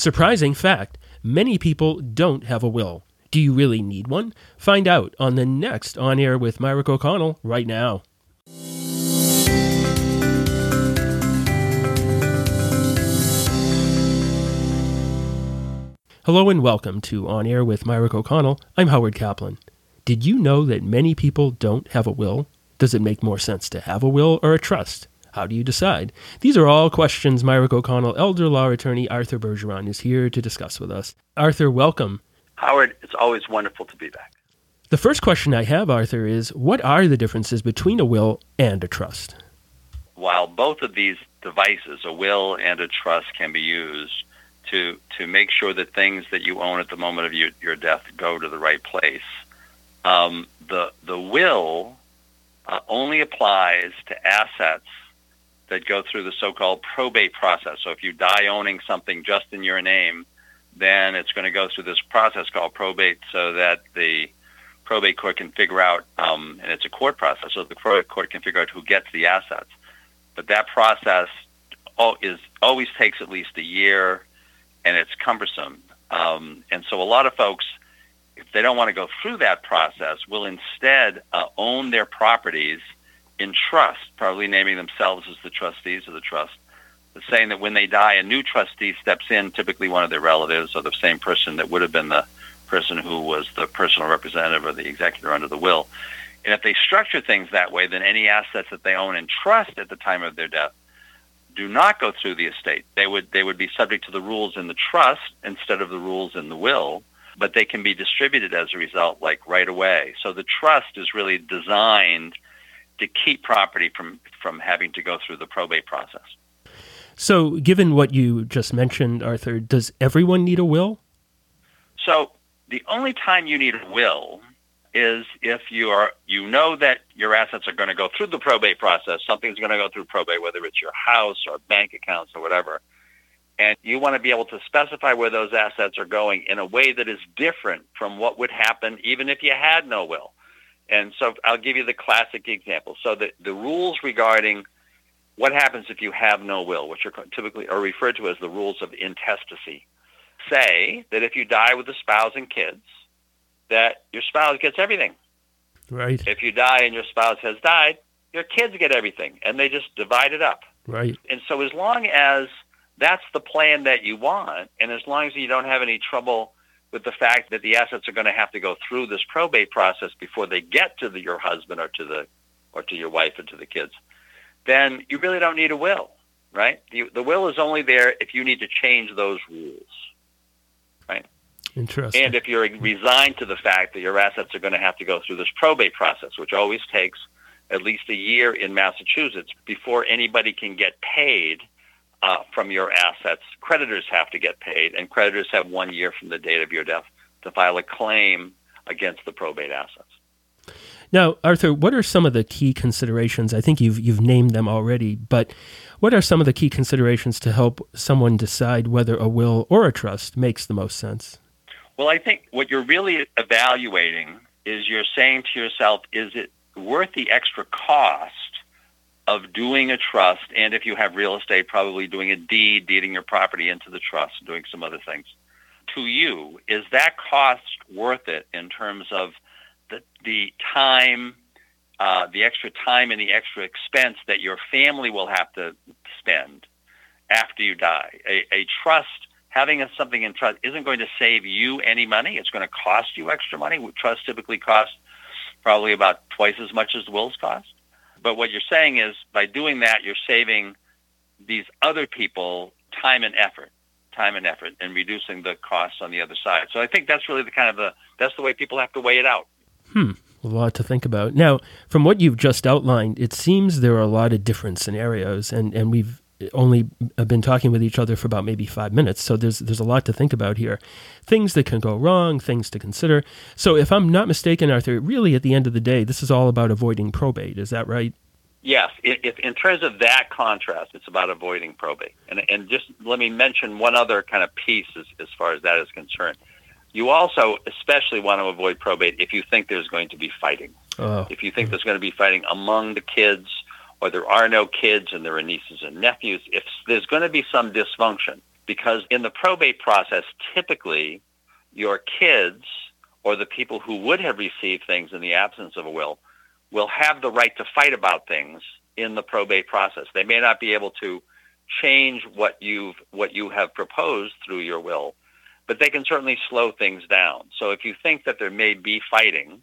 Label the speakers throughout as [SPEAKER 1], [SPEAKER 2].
[SPEAKER 1] Surprising fact many people don't have a will. Do you really need one? Find out on the next On Air with Mirick O'Connell right now. Hello and welcome to On Air with Mirick O'Connell. I'm Howard Kaplan. Did you know that many people don't have a will? Does it make more sense to have a will or a trust? How do you decide? These are all questions Mirick O'Connell, elder law attorney Arthur Bergeron, is here to discuss with us. Arthur, welcome.
[SPEAKER 2] Howard, it's always wonderful to be back.
[SPEAKER 1] The first question I have, Arthur, is what are the differences between a will and a trust?
[SPEAKER 2] While both of these devices, a will and a trust, can be used to, to make sure that things that you own at the moment of your, your death go to the right place, um, the, the will uh, only applies to assets that go through the so-called probate process. So if you die owning something just in your name, then it's going to go through this process called probate so that the probate court can figure out, um, and it's a court process, so the probate court can figure out who gets the assets. But that process is always takes at least a year, and it's cumbersome. Um, and so a lot of folks, if they don't want to go through that process, will instead uh, own their properties – in trust, probably naming themselves as the trustees of the trust, saying that when they die, a new trustee steps in, typically one of their relatives or the same person that would have been the person who was the personal representative or the executor under the will. And if they structure things that way, then any assets that they own in trust at the time of their death do not go through the estate. They would they would be subject to the rules in the trust instead of the rules in the will, but they can be distributed as a result like right away. So the trust is really designed to keep property from, from having to go through the probate process.
[SPEAKER 1] So, given what you just mentioned, Arthur, does everyone need a will?
[SPEAKER 2] So, the only time you need a will is if you are you know that your assets are going to go through the probate process. Something's going to go through probate, whether it's your house or bank accounts or whatever. And you want to be able to specify where those assets are going in a way that is different from what would happen even if you had no will. And so I'll give you the classic example. So the, the rules regarding what happens if you have no will, which are typically are referred to as the rules of intestacy, say that if you die with a spouse and kids, that your spouse gets everything.
[SPEAKER 1] Right.
[SPEAKER 2] If you die and your spouse has died, your kids get everything, and they just divide it up.
[SPEAKER 1] Right.
[SPEAKER 2] And so as long as that's the plan that you want, and as long as you don't have any trouble with the fact that the assets are going to have to go through this probate process before they get to the, your husband or to the or to your wife or to the kids, then you really don't need a will, right? The, the will is only there if you need to change those rules, right?
[SPEAKER 1] Interesting.
[SPEAKER 2] And if you're resigned to the fact that your assets are going to have to go through this probate process, which always takes at least a year in Massachusetts before anybody can get paid uh, from your assets. Creditors have to get paid, and creditors have one year from the date of your death to file a claim against the probate assets.
[SPEAKER 1] Now, Arthur, what are some of the key considerations? I think you've you've named them already, but what are some of the key considerations to help someone decide whether a will or a trust makes the most sense?
[SPEAKER 2] Well, I think what you're really evaluating is you're saying to yourself, is it worth the extra cost of doing a trust, and if you have real estate, probably doing a deed, deeding your property into the trust, and doing some other things. To you, is that cost worth it in terms of the, the time, uh, the extra time and the extra expense that your family will have to spend after you die? A, a trust, having something in trust, isn't going to save you any money. It's going to cost you extra money. Trust typically costs probably about twice as much as wills cost. But what you're saying is by doing that, you're saving these other people time and effort, time and effort, and reducing the costs on the other side. So I think that's really the kind of the that's the way people have to weigh it out.
[SPEAKER 1] Hmm. A lot to think about. Now, from what you've just outlined, it seems there are a lot of different scenarios, and, and we've only have been talking with each other for about maybe five minutes. So there's there's a lot to think about here. Things that can go wrong, things to consider. So if I'm not mistaken, Arthur, really at the end of the day, this is all about avoiding probate. Is that right?
[SPEAKER 2] Yes. If, in terms of that contrast, it's about avoiding probate. And and just let me mention one other kind of piece as, as far as that is concerned. You also especially want to avoid probate if you think there's going to be fighting.
[SPEAKER 1] Oh.
[SPEAKER 2] If you think there's going to be fighting among the kids or there are no kids and there are nieces and nephews, if there's going to be some dysfunction because in the probate process, typically your kids or the people who would have received things in the absence of a will will have the right to fight about things in the probate process. They may not be able to change what you've what you have proposed through your will, but they can certainly slow things down. So if you think that there may be fighting,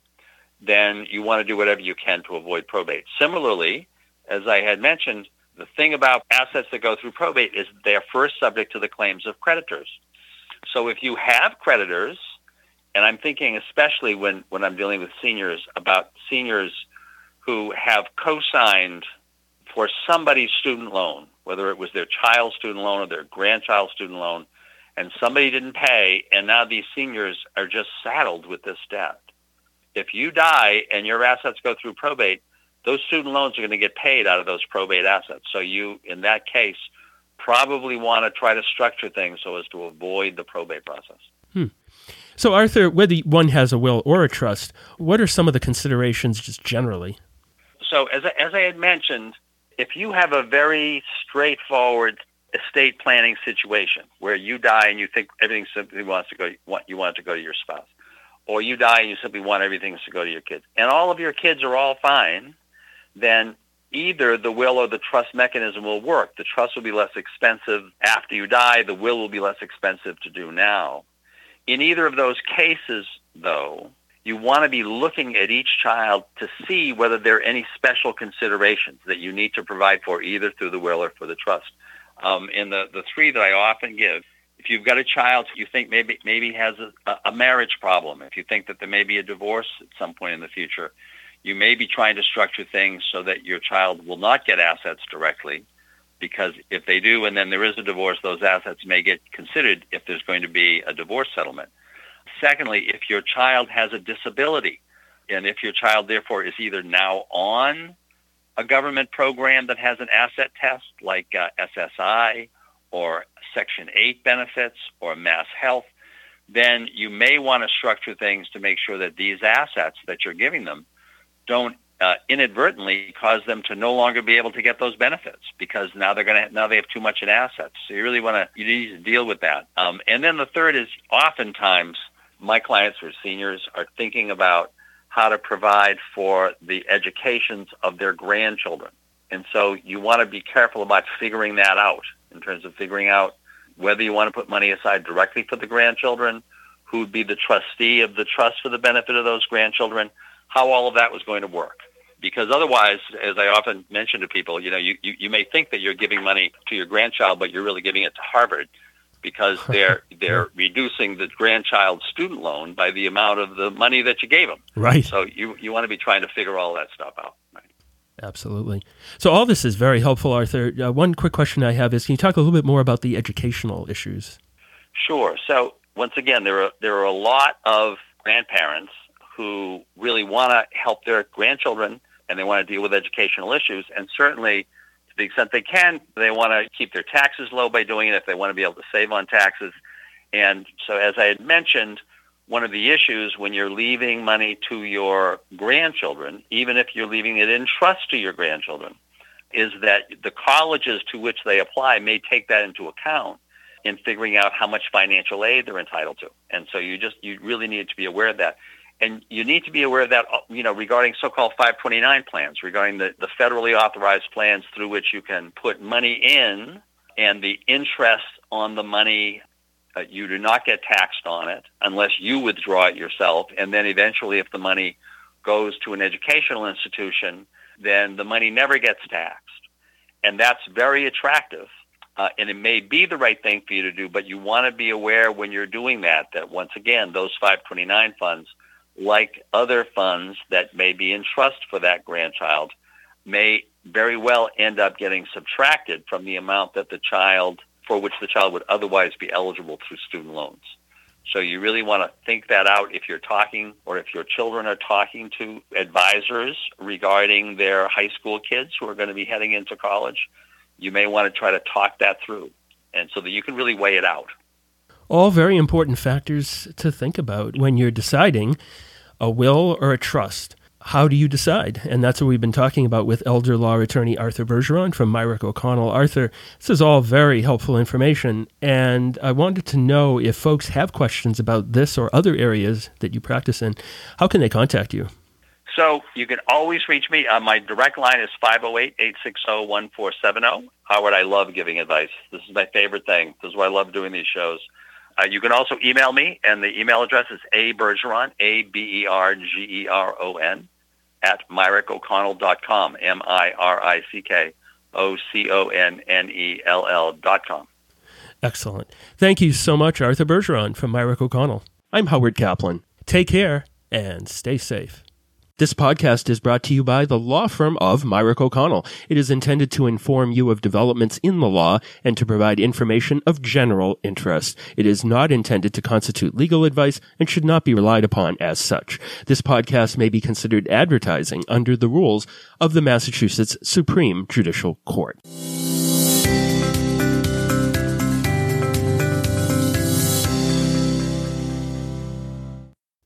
[SPEAKER 2] then you want to do whatever you can to avoid probate. Similarly, as I had mentioned, the thing about assets that go through probate is they're first subject to the claims of creditors. So if you have creditors, and I'm thinking especially when, when I'm dealing with seniors about seniors who have co-signed for somebody's student loan, whether it was their child's student loan or their grandchild's student loan, and somebody didn't pay, and now these seniors are just saddled with this debt. If you die and your assets go through probate, those student loans are going to get paid out of those probate assets. So you, in that case, probably want to try to structure things so as to avoid the probate process.
[SPEAKER 1] Hmm. So, Arthur, whether one has a will or a trust, what are some of the considerations just generally?
[SPEAKER 2] So, as I, as I had mentioned, if you have a very straightforward estate planning situation where you die and you think everything simply wants to go, you want it to go to your spouse, or you die and you simply want everything to go to your kids, and all of your kids are all fine, then either the will or the trust mechanism will work. The trust will be less expensive after you die. The will will be less expensive to do now. In either of those cases, though, you want to be looking at each child to see whether there are any special considerations that you need to provide for either through the will or for the trust. Um, and the, the three that I often give, if you've got a child you think maybe maybe has a, a marriage problem, if you think that there may be a divorce at some point in the future, you may be trying to structure things so that your child will not get assets directly because if they do and then there is a divorce, those assets may get considered if there's going to be a divorce settlement. Secondly, if your child has a disability, and if your child therefore is either now on a government program that has an asset test like uh, SSI or Section 8 benefits or Mass Health, then you may want to structure things to make sure that these assets that you're giving them don't uh, inadvertently cause them to no longer be able to get those benefits because now they're going to now they have too much in assets. So you really want to you need to deal with that. Um, and then the third is oftentimes my clients or seniors are thinking about how to provide for the educations of their grandchildren. And so you want to be careful about figuring that out in terms of figuring out whether you want to put money aside directly for the grandchildren, who would be the trustee of the trust for the benefit of those grandchildren, how all of that was going to work. Because otherwise, as I often mention to people, you know, you, you, you may think that you're giving money to your grandchild, but you're really giving it to Harvard because they're they're reducing the grandchild's student loan by the amount of the money that you gave them.
[SPEAKER 1] Right.
[SPEAKER 2] So you you want to be trying to figure all that stuff out. Right.
[SPEAKER 1] Absolutely. So all this is very helpful, Arthur. Uh, one quick question I have is: Can you talk a little bit more about the educational issues?
[SPEAKER 2] Sure. So once again, there are there are a lot of grandparents who really want to help their grandchildren and they want to deal with educational issues, and certainly to the extent they can. They want to keep their taxes low by doing it if they want to be able to save on taxes. And so, as I had mentioned, one of the issues when you're leaving money to your grandchildren, even if you're leaving it in trust to your grandchildren, is that the colleges to which they apply may take that into account in figuring out how much financial aid they're entitled to. And so you just you really need to be aware of that and you need to be aware of that, you know, regarding so-called 529 plans, regarding the, the federally authorized plans through which you can put money in and the interest on the money, uh, you do not get taxed on it unless you withdraw it yourself. And then eventually if the money goes to an educational institution, then the money never gets taxed. And that's very attractive. Uh, and it may be the right thing for you to do, but you want to be aware when you're doing that, that once again, those 529 funds – like other funds that may be in trust for that grandchild, may very well end up getting subtracted from the amount that the child, for which the child would otherwise be eligible through student loans. So you really want to think that out if you're talking or if your children are talking to advisors regarding their high school kids who are going to be heading into college. You may want to try to talk that through and so that you can really weigh it out.
[SPEAKER 1] All very important factors to think about when you're deciding a will or a trust. how do you decide? And that's what we've been talking about with elder law attorney Arthur Bergeron from Mirick O'Connell. Arthur, this is all very helpful information. And I wanted to know if folks have questions about this or other areas that you practice in, how can they contact you?
[SPEAKER 2] So you can always reach me. Uh, my direct line is 508-860-1470. Howard, I love giving advice. This is my favorite thing. This is why I love doing these shows. Uh, you can also email me, and the email address is abergeron, A-B-E-R-G-E-R-O-N, at mirickoconnell.com, M-I-R-I-C-K-O-C-O-N-N-E-L-L dot com.
[SPEAKER 1] Excellent. Thank you so much, Arthur Bergeron from Mirick O'Connell. I'm Howard Kaplan. Take care and stay safe. This podcast is brought to you by the law firm of Mirick O'Connell. It is intended to inform you of developments in the law and to provide information of general interest. It is not intended to constitute legal advice and should not be relied upon as such. This podcast may be considered advertising under the rules of the Massachusetts Supreme Judicial Court.